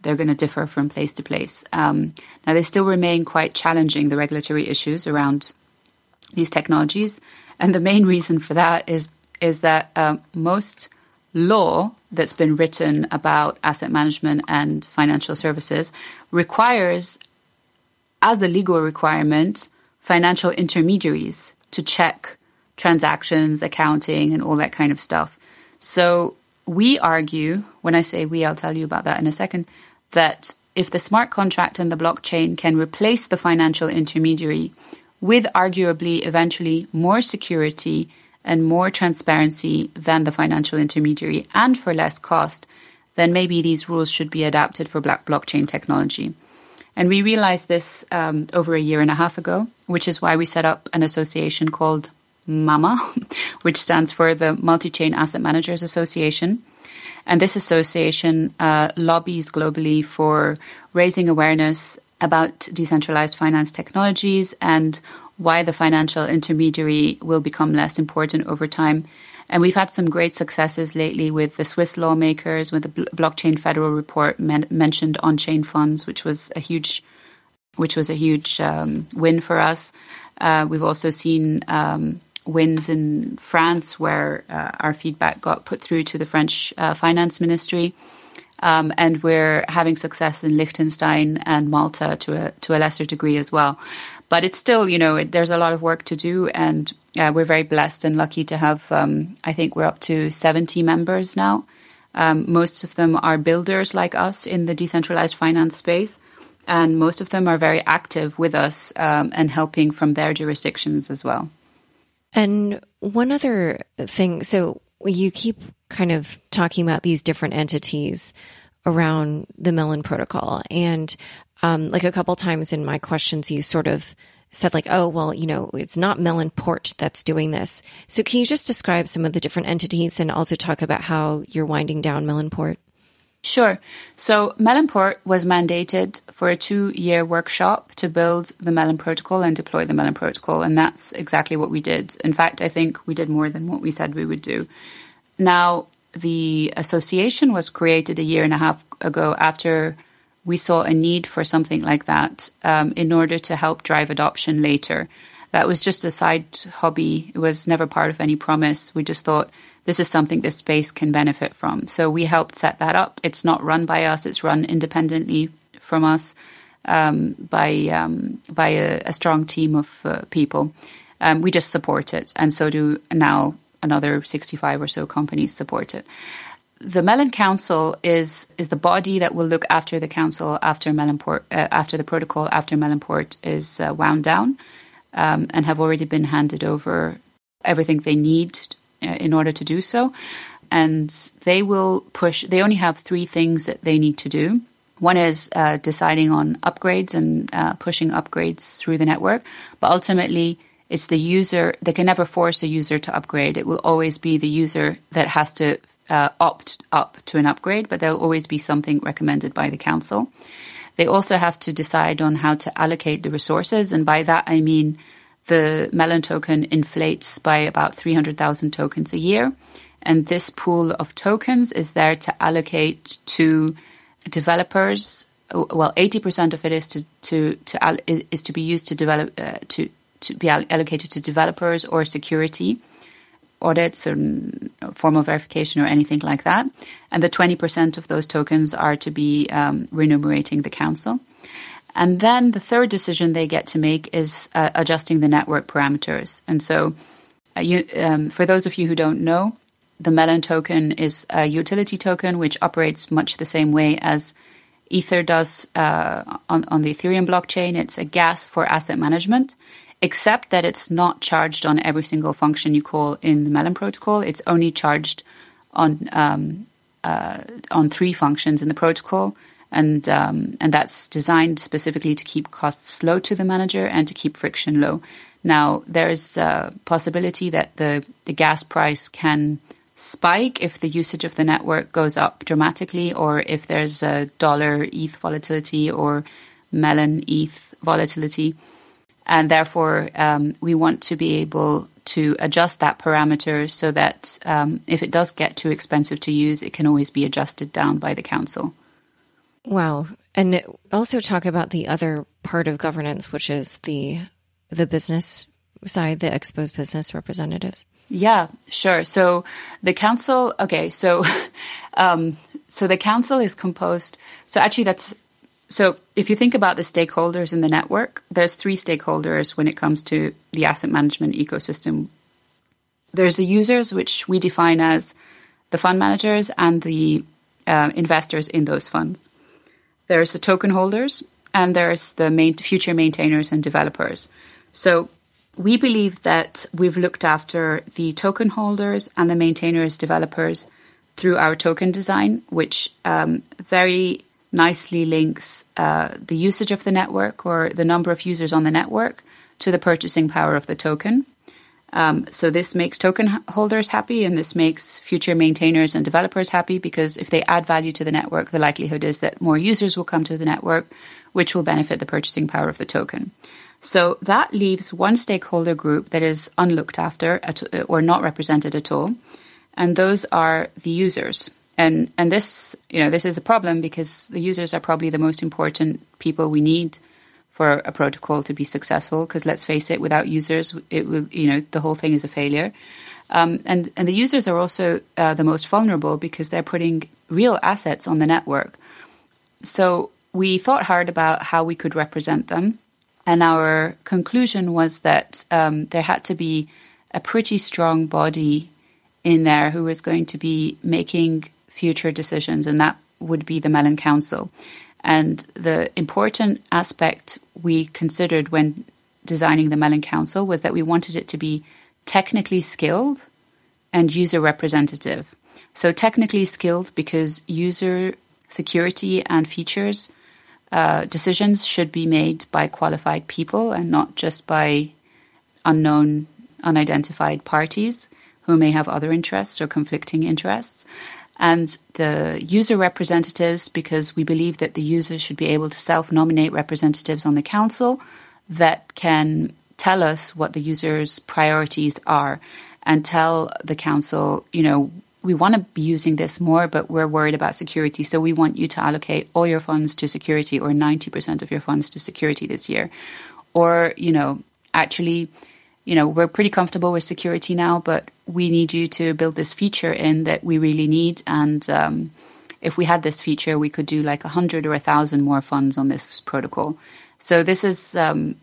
they're going to differ from place to place. Um, now, they still remain quite challenging, the regulatory issues around these technologies. And the main reason for that is, is that um, most law that's been written about asset management and financial services requires, as a legal requirement, financial intermediaries to check transactions, accounting, and all that kind of stuff. So we argue, when I say we, I'll tell you about that in a second, that if the smart contract and the blockchain can replace the financial intermediary with arguably eventually more security and more transparency than the financial intermediary and for less cost, then maybe these rules should be adapted for black blockchain technology. And we realized this um, over a year and a half ago, which is why we set up an association called MAMA, which stands for the Multi Chain Asset Managers Association. And this association uh, lobbies globally for raising awareness about decentralized finance technologies and why the financial intermediary will become less important over time. And we've had some great successes lately with the Swiss lawmakers, with the blockchain federal report men- mentioned on-chain funds, which was a huge, which was a huge um, win for us. Uh, we've also seen um, wins in France, where uh, our feedback got put through to the French uh, finance ministry. Um, and we're having success in Liechtenstein and Malta to a to a lesser degree as well. But it's still, you know, it, there's a lot of work to do, and uh, we're very blessed and lucky to have. Um, I think we're up to 70 members now. Um, most of them are builders like us in the decentralized finance space, and most of them are very active with us um, and helping from their jurisdictions as well. And one other thing, so you keep kind of talking about these different entities around the Melon protocol. And um, like a couple times in my questions, you sort of said like, oh, well, you know, it's not Melonport that's doing this. So can you just describe some of the different entities and also talk about how you're winding down Melonport? Sure. So Melonport was mandated for a two year workshop to build the Melon protocol and deploy the Melon protocol. And that's exactly what we did. In fact, I think we did more than what we said we would do. Now, the association was created a year and a half ago after we saw a need for something like that um, in order to help drive adoption later. That was just a side hobby. It was never part of any promise. We just thought this is something this space can benefit from. So we helped set that up. It's not run by us; it's run independently from us um, by um, by a, a, strong team of uh, people. Um, we just support it, and so do now another 65 or so companies support it. the Melon Council is is the body that will look after the council after Melonport uh, after the protocol after Melonport is uh, wound down, um, and have already been handed over everything they need in order to do so. And they will push. They only have three things that they need to do. One is uh, deciding on upgrades and uh, pushing upgrades through the network, but ultimately it's the user. They can never force a user to upgrade. It will always be the user that has to uh, opt up to an upgrade, but there'll always be something recommended by the council. They also have to decide on how to allocate the resources, and by that I mean the Melon token inflates by about 300,000 tokens a year. And this pool of tokens is there to allocate to developers. Well, 80% of it is to, to, to is to be used to develop, uh, to, to be allocated to developers or security audits or formal verification or anything like that. And the 20% of those tokens are to be um, remunerating the council. And then the third decision they get to make is uh, adjusting the network parameters. And so, uh, you, um, for those of you who don't know, the Melon token is a utility token which operates much the same way as Ether does uh, on, on the Ethereum blockchain. It's a gas for asset management except that it's not charged on every single function you call in the Melon protocol. It's only charged on um, uh, on three functions in the protocol, and um, and that's designed specifically to keep costs low to the manager and to keep friction low. Now there's a possibility that the the gas price can spike if the usage of the network goes up dramatically, or if there's a dollar ETH volatility or Melon ETH volatility. And therefore, um, we want to be able to adjust that parameter so that um, if it does get too expensive to use, it can always be adjusted down by the council. Wow. And also talk about the other part of governance, which is the the business side, the exposed business representatives. Yeah, sure. So the council, okay, so um, so the council is composed. So actually, that's so if you think about the stakeholders in the network, there's three stakeholders when it comes to the asset management ecosystem. There's the users, which we define as the fund managers and the uh, investors in those funds. There's the token holders, and there's the main, future maintainers and developers. So we believe that we've looked after the token holders and the maintainers, developers through our token design, which um, very nicely links uh, the usage of the network or the number of users on the network to the purchasing power of the token. Um, so this makes token holders happy and this makes future maintainers and developers happy because if they add value to the network, the likelihood is that more users will come to the network, which will benefit the purchasing power of the token. So that leaves one stakeholder group that is unlooked after at, or not represented at all. And those are the users and and this you know this is a problem because the users are probably the most important people we need for a protocol to be successful because let's face it without users it will you know the whole thing is a failure um, and and the users are also uh, the most vulnerable because they're putting real assets on the network so we thought hard about how we could represent them and our conclusion was that um, there had to be a pretty strong body in there who was going to be making future decisions, and that would be the Melon Council. And the important aspect we considered when designing the Melon Council was that we wanted it to be technically skilled and user representative. So, technically skilled because user security and features uh, decisions should be made by qualified people and not just by unknown, unidentified parties who may have other interests or conflicting interests and the user representatives because we believe that the user should be able to self nominate representatives on the council that can tell us what the user's priorities are and tell the council, you know, we want to be using this more, but we're worried about security. So we want you to allocate all your funds to security or 90% of your funds to security this year. Or, you know, actually, you know, we're pretty comfortable with security now, but we need you to build this feature in that we really need. And um, if we had this feature, we could do like a hundred or a thousand more funds on this protocol. So this is um,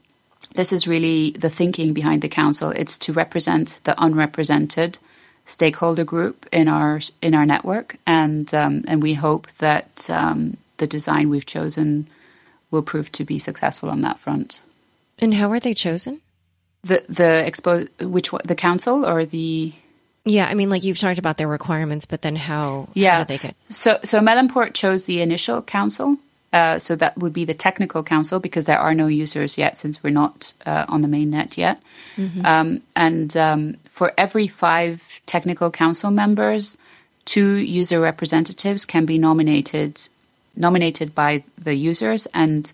this is really the thinking behind the council. It's to represent the unrepresented stakeholder group in our in our network, and um, and we hope that um, the design we've chosen will prove to be successful on that front. And how are they chosen? The the expo which the council or the yeah, I mean, like you've talked about their requirements, but then how? Yeah, how they get? So so Melonport chose the initial council. Uh, so that would be the technical council because there are no users yet since we're not uh, on the main net yet. Mm-hmm. Um, and um, for every five technical council members, two user representatives can be nominated nominated by the users and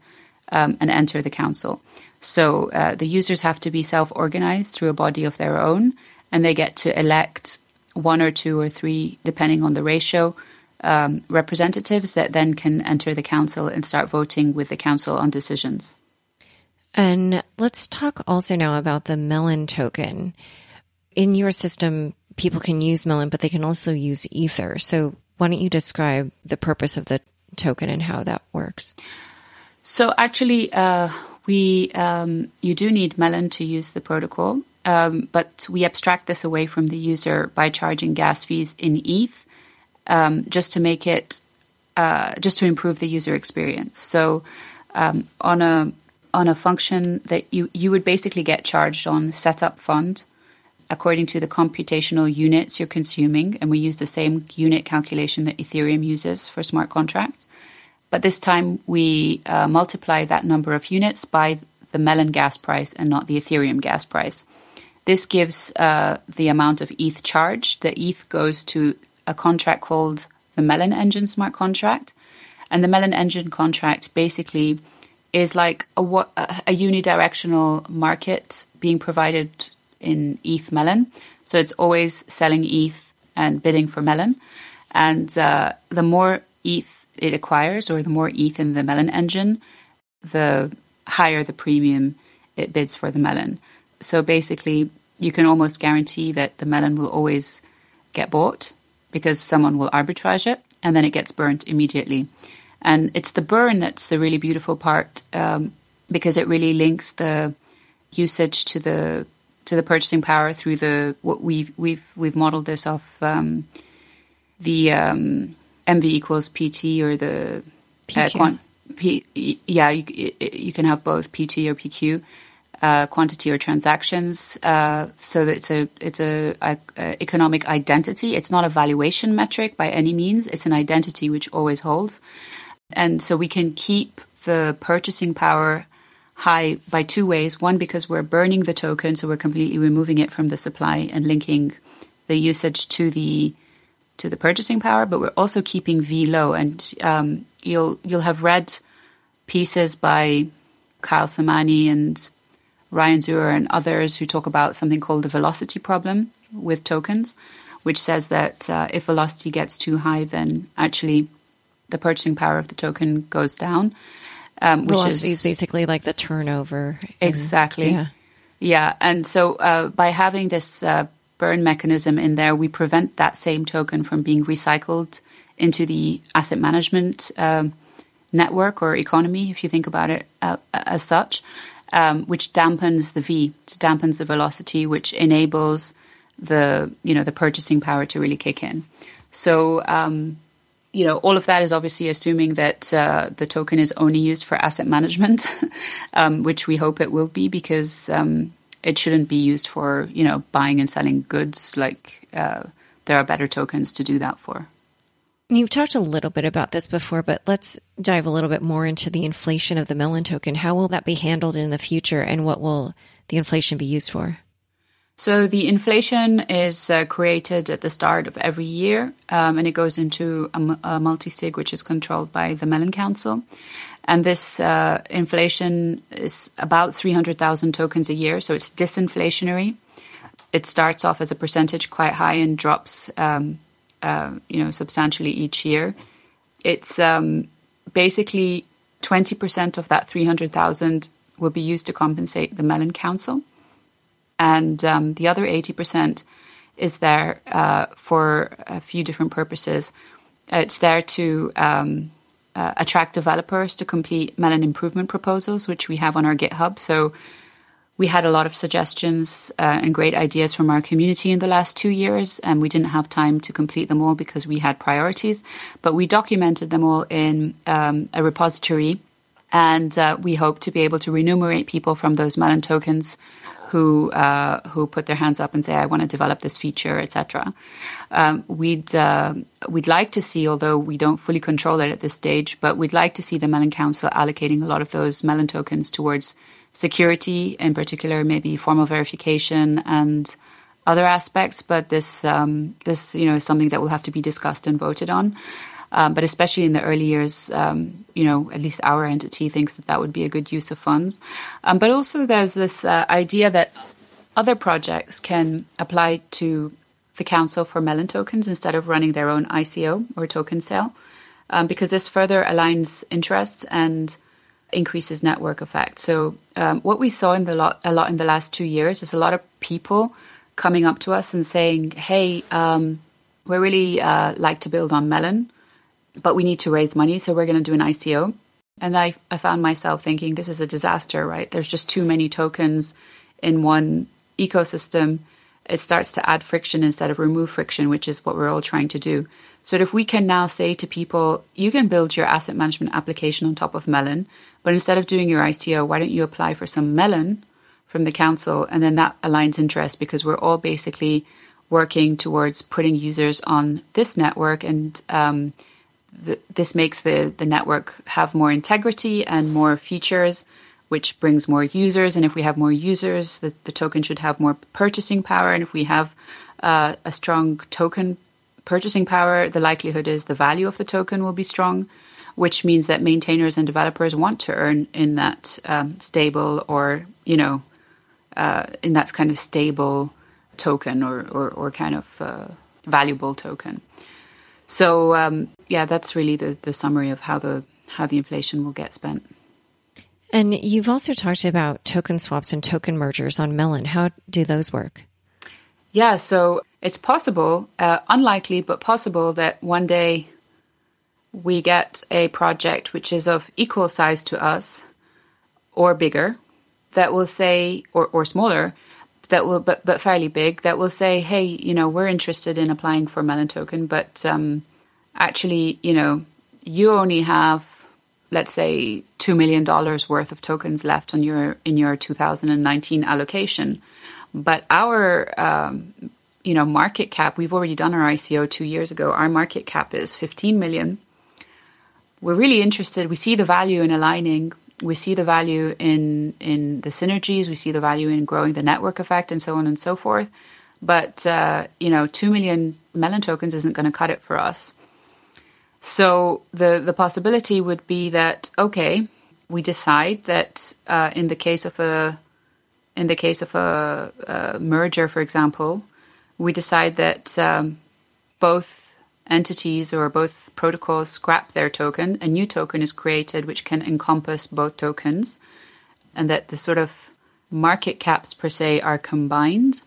um, and enter the council. So uh, the users have to be self organized through a body of their own, and they get to elect one or two or three, depending on the ratio, um, representatives that then can enter the council and start voting with the council on decisions. And let's talk also now about the Melon token. In your system, people can use Melon, but they can also use Ether. So why don't you describe the purpose of the token and how that works? So actually, uh, we um, you do need Melon to use the protocol, um, but we abstract this away from the user by charging gas fees in ETH, um, just to make it uh, just to improve the user experience. So um, on a on a function that you you would basically get charged on setup fund according to the computational units you're consuming, and we use the same unit calculation that Ethereum uses for smart contracts. But this time we uh, multiply that number of units by the Melon gas price and not the Ethereum gas price. This gives uh, the amount of ETH charge. The ETH goes to a contract called the Melon Engine smart contract. And the Melon Engine contract basically is like a, a unidirectional market being provided in ETH Melon. So it's always selling ETH and bidding for Melon. And uh, the more ETH it acquires, or the more ETH in the Melon engine, the higher the premium it bids for the Melon. So basically, you can almost guarantee that the Melon will always get bought because someone will arbitrage it and then it gets burnt immediately. And it's the burn that's the really beautiful part um, because it really links the usage to the to the purchasing power through the what we've we've we've modeled this off um, the um, MV equals PT or the uh, quant, P, yeah you, you can have both PT or PQ uh, quantity or transactions uh, so it's a it's a, a, a, economic identity. It's not a valuation metric by any means. It's an identity which always holds. And so we can keep the purchasing power high by two ways. One, because we're burning the token, so we're completely removing it from the supply and linking the usage to the to the purchasing power, but we're also keeping V low. And um, you'll you'll have read pieces by Kyle Samani and Ryan Zurrer and others who talk about something called the velocity problem with tokens, which says that uh, if velocity gets too high, then actually the purchasing power of the token goes down. Um, which Velocity is, is basically like the turnover. Exactly. yeah. Yeah. And so uh, by having this uh, burn mechanism in there, we prevent that same token from being recycled into the asset management um, network or economy, if you think about it uh, as such, um, which dampens the V, dampens the velocity, which enables the you know the purchasing power to really kick in. So um, you know, all of that is obviously assuming that uh, the token is only used for asset management, um, which we hope it will be because um, it shouldn't be used for, you know, buying and selling goods. Like uh, there are better tokens to do that for. You've talked a little bit about this before, but let's dive a little bit more into the inflation of the Melon token. How will that be handled in the future, and what will the inflation be used for? So the inflation is uh, created at the start of every year, um, and it goes into a, a multi-sig, which is controlled by the Melon Council. And this uh, inflation is about 300,000 tokens a year, so it's disinflationary. It starts off as a percentage quite high and drops, um, uh, you know, substantially each year. It's um, basically 20% of that 300,000 will be used to compensate the Melon Council and um, the other 80% is there uh, for a few different purposes. It's there to um, uh, attract developers to complete Melon improvement proposals, which we have on our GitHub. So we had a lot of suggestions uh, and great ideas from our community in the last two years, and we didn't have time to complete them all because we had priorities. But we documented them all in um, a repository, and uh, we hope to be able to remunerate people from those Melon tokens who uh, who put their hands up and say, "I want to develop this feature," etc. Um, we'd uh, we'd like to see, although we don't fully control it at this stage, but we'd like to see the Melon Council allocating a lot of those Melon tokens towards security, in particular, maybe formal verification and other aspects. But this, um, this, you know, is something that will have to be discussed and voted on. Um, but especially in the early years, um, you know, at least our entity thinks that that would be a good use of funds. Um, but also, there's this uh, idea that other projects can apply to the council for Melon tokens instead of running their own ICO or token sale, um, because this further aligns interests and increases network effect. So um, what we saw in the lot a lot in the last two years is a lot of people coming up to us and saying, "Hey, um, we really uh, like to build on Melon, but we need to raise money, so we're going to do an ICO." And I, I found myself thinking, this is a disaster, right? There's just too many tokens in one ecosystem. It starts to add friction instead of remove friction, which is what we're all trying to do. So if we can now say to people, you can build your asset management application on top of Melon, but instead of doing your ICO, why don't you apply for some melon from the council? And then that aligns interest because we're all basically working towards putting users on this network and um, the, this makes the, the network have more integrity and more features, which brings more users. And if we have more users, the, the token should have more purchasing power. And if we have uh, a strong token purchasing power, the likelihood is the value of the token will be strong which means that maintainers and developers want to earn in that um, stable or, you know, uh, in that kind of stable token or, or, or kind of uh, valuable token. So um, yeah, that's really the, the summary of how the how the inflation will get spent. And you've also talked about token swaps and token mergers on Melon. How do those work? Yeah, so it's possible, uh, unlikely but possible that one day we get a project which is of equal size to us or bigger that will say or, or smaller that will but, but fairly big that will say hey you know we're interested in applying for melon token but um, actually you know you only have let's say two million dollars worth of tokens left on your in your 2019 allocation but our um, you know market cap we've already done our ICO two years ago our market cap is 15 million we're really interested. We see the value in aligning. We see the value in in the synergies. We see the value in growing the network effect, and so on and so forth. But uh, you know, two million melon tokens isn't going to cut it for us. So the the possibility would be that okay, we decide that uh, in the case of a in the case of a, a merger, for example, we decide that um, both entities or both protocols scrap their token, a new token is created which can encompass both tokens, and that the sort of market caps per se are combined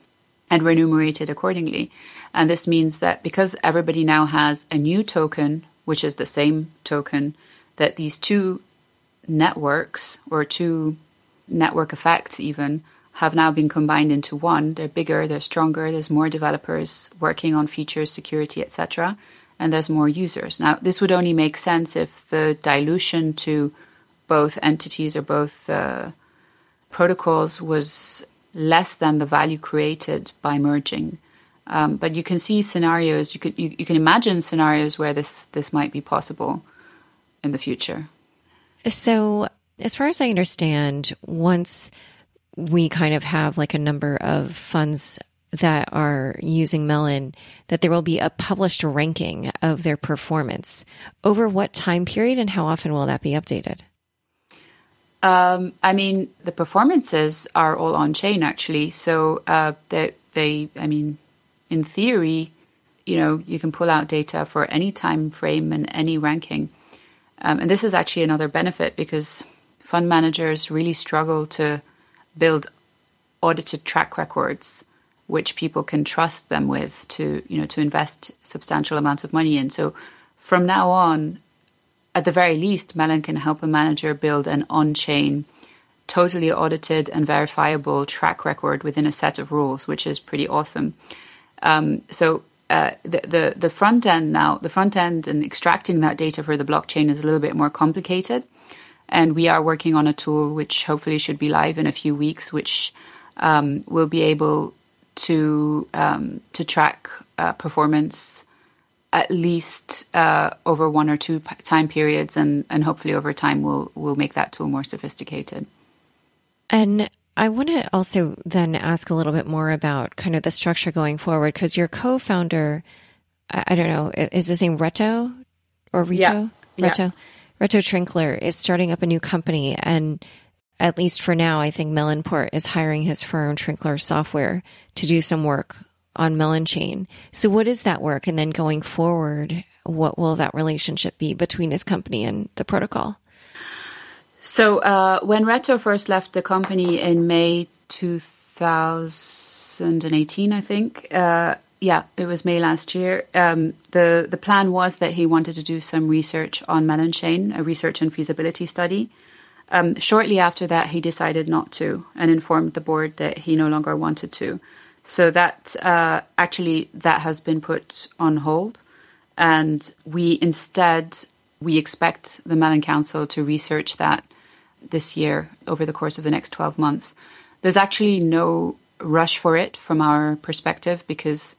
and remunerated accordingly. And this means that because everybody now has a new token, which is the same token, that these two networks or two network effects even have now been combined into one. They're bigger, they're stronger, there's more developers working on features, security, etc. And there's more users. Now, this would only make sense if the dilution to both entities or both uh, protocols was less than the value created by merging. Um, but you can see scenarios. You could you, you can imagine scenarios where this this might be possible in the future. So, as far as I understand, once we kind of have like a number of funds that are using Melon, that there will be a published ranking of their performance. Over what time period and how often will that be updated? Um, I mean, the performances are all on chain actually. So uh, they, they, I mean, in theory, you know, you can pull out data for any time frame and any ranking. Um, and this is actually another benefit because fund managers really struggle to build audited track records which people can trust them with to you know to invest substantial amounts of money in so from now on at the very least melon can help a manager build an on-chain totally audited and verifiable track record within a set of rules, which is pretty awesome. Um, so uh, the, the, the front end now, the front end and extracting that data for the blockchain is a little bit more complicated. And we are working on a tool which hopefully should be live in a few weeks, which um, will be able to um, to track uh, performance at least uh, over one or two time periods, and, and hopefully over time we'll we'll make that tool more sophisticated. And I want to also then ask a little bit more about kind of the structure going forward because your co-founder, I, I, don't know, is his name Reto or Rito? Yeah. Reto. Yeah. Reto Trinkler is starting up a new company and at least for now, I think Melonport is hiring his firm Trinkler Software to do some work on Melon Chain. So what is that work? And then going forward, what will that relationship be between his company and the protocol? So uh, when Reto first left the company in May 2018, I think, uh, yeah, it was May last year. Um, the the plan was that he wanted to do some research on Melon Chain, a research and feasibility study. Um, shortly after that, he decided not to and informed the board that he no longer wanted to. So that uh, actually that has been put on hold, and we instead we expect the Melon Council to research that this year over the course of the next 12 months. There's actually no rush for it from our perspective because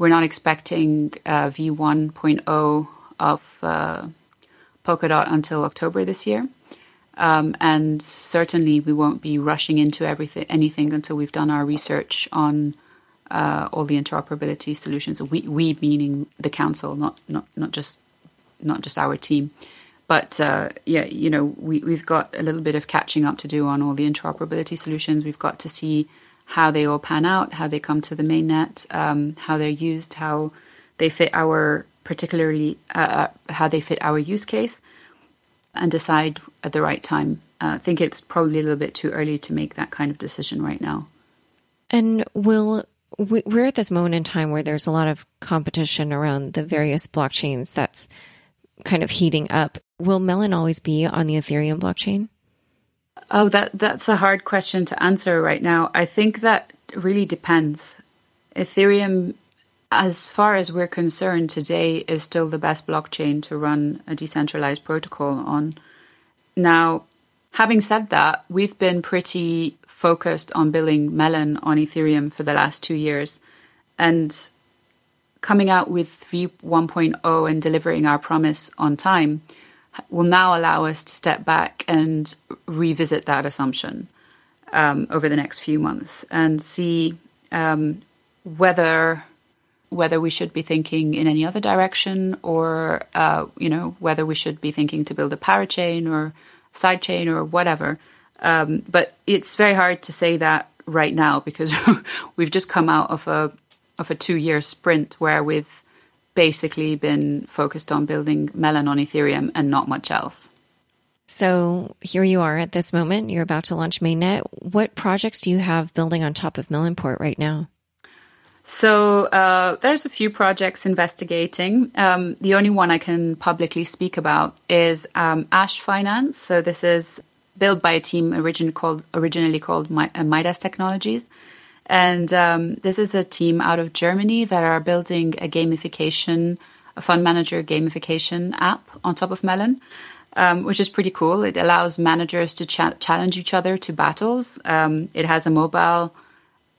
we're not expecting uh, V1.0 of uh, Polkadot until October this year. Um, and certainly we won't be rushing into everything, anything until we've done our research on uh, all the interoperability solutions. We, we meaning the council, not, not, not just, not just our team. But uh, yeah, you know, we, we've got a little bit of catching up to do on all the interoperability solutions. We've got to see how they all pan out, how they come to the mainnet, um, how they're used, how they fit our particularly uh, uh, how they fit our use case, and decide at the right time. Uh, I think it's probably a little bit too early to make that kind of decision right now. And will we're at this moment in time where there's a lot of competition around the various blockchains that's kind of heating up. Will Melon always be on the Ethereum blockchain? Oh, that that's a hard question to answer right now. I think that really depends. Ethereum, as far as we're concerned today, is still the best blockchain to run a decentralized protocol on. Now, having said that, we've been pretty focused on building Melon on Ethereum for the last two years, and coming out with V 1.0 and delivering our promise on time will now allow us to step back and revisit that assumption um, over the next few months and see um, whether whether we should be thinking in any other direction or uh, you know whether we should be thinking to build a parachain or side chain or whatever. Um, but it's very hard to say that right now because we've just come out of a of a two year sprint where we've basically been focused on building Melon on Ethereum and not much else. So here you are at this moment. You're about to launch mainnet. What projects do you have building on top of Melonport right now? So uh, there's a few projects investigating. Um, the only one I can publicly speak about is um, Ash Finance. So this is built by a team originally called originally called uh, Midas Technologies. And um, this is a team out of Germany that are building a gamification, a fund manager gamification app on top of Melon, um, which is pretty cool. It allows managers to cha- challenge each other to battles. Um, it has a mobile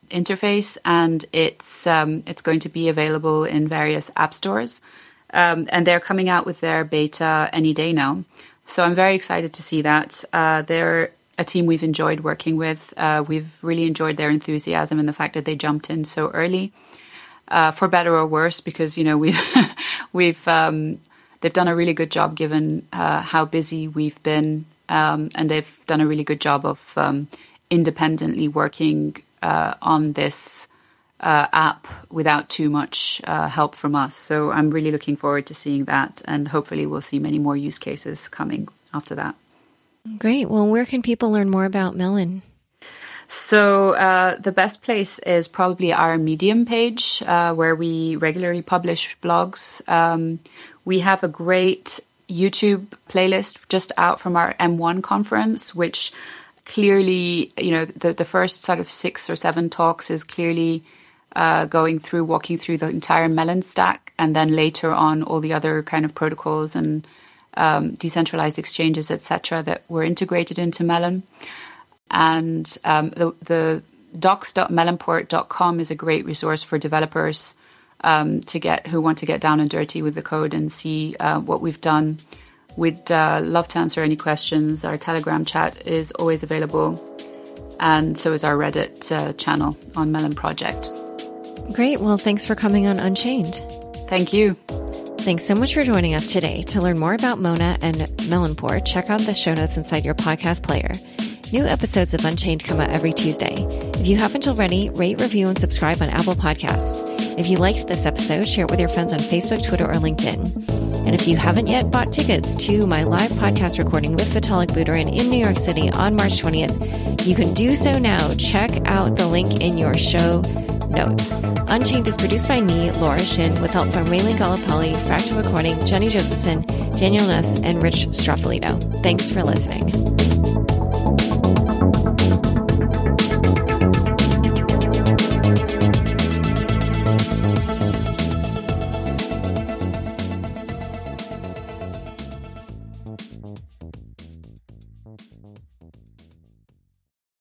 interface and it's um, it's going to be available in various app stores. Um, and they're coming out with their beta any day now. So I'm very excited to see that. Uh, they're a team we've enjoyed working with. Uh, we've really enjoyed their enthusiasm and the fact that they jumped in so early, uh, for better or worse, because you know we've we've um, they've done a really good job given uh, how busy we've been, um, and they've done a really good job of um, independently working uh, on this. Uh, app without too much uh, help from us. So I'm really looking forward to seeing that, and hopefully we'll see many more use cases coming after that. Great. Well, where can people learn more about Melon? So uh, the best place is probably our Medium page, uh, where we regularly publish blogs. Um, we have a great YouTube playlist just out from our M1 conference, which clearly, you know, the, the first sort of six or seven talks is clearly uh, going through, walking through the entire Melon stack, and then later on all the other kind of protocols and um, decentralized exchanges, etc., that were integrated into Melon. And um, the, the docs.melonport.com is a great resource for developers um, to get who want to get down and dirty with the code and see uh, what we've done. We'd uh, love to answer any questions. Our Telegram chat is always available, and so is our Reddit uh, channel on Melon Project. Great. Well, thanks for coming on Unchained. Thank you. Thanks so much for joining us today. To learn more about Mona and Melonport, check out the show notes inside your podcast player. New episodes of Unchained come out every Tuesday. If you haven't already, rate, review, and subscribe on Apple Podcasts. If you liked this episode, share it with your friends on Facebook, Twitter, or LinkedIn. And if you haven't yet bought tickets to my live podcast recording with Vitalik Buterin in New York City on March 20th, you can do so now. Check out the link in your show notes. Unchained is produced by me, Laura Shin, with help from Raylan Gallipoli, Fractal Recording, Jenny Josephson, Daniel Nuss, and Rich Stroffolino. Thanks for listening.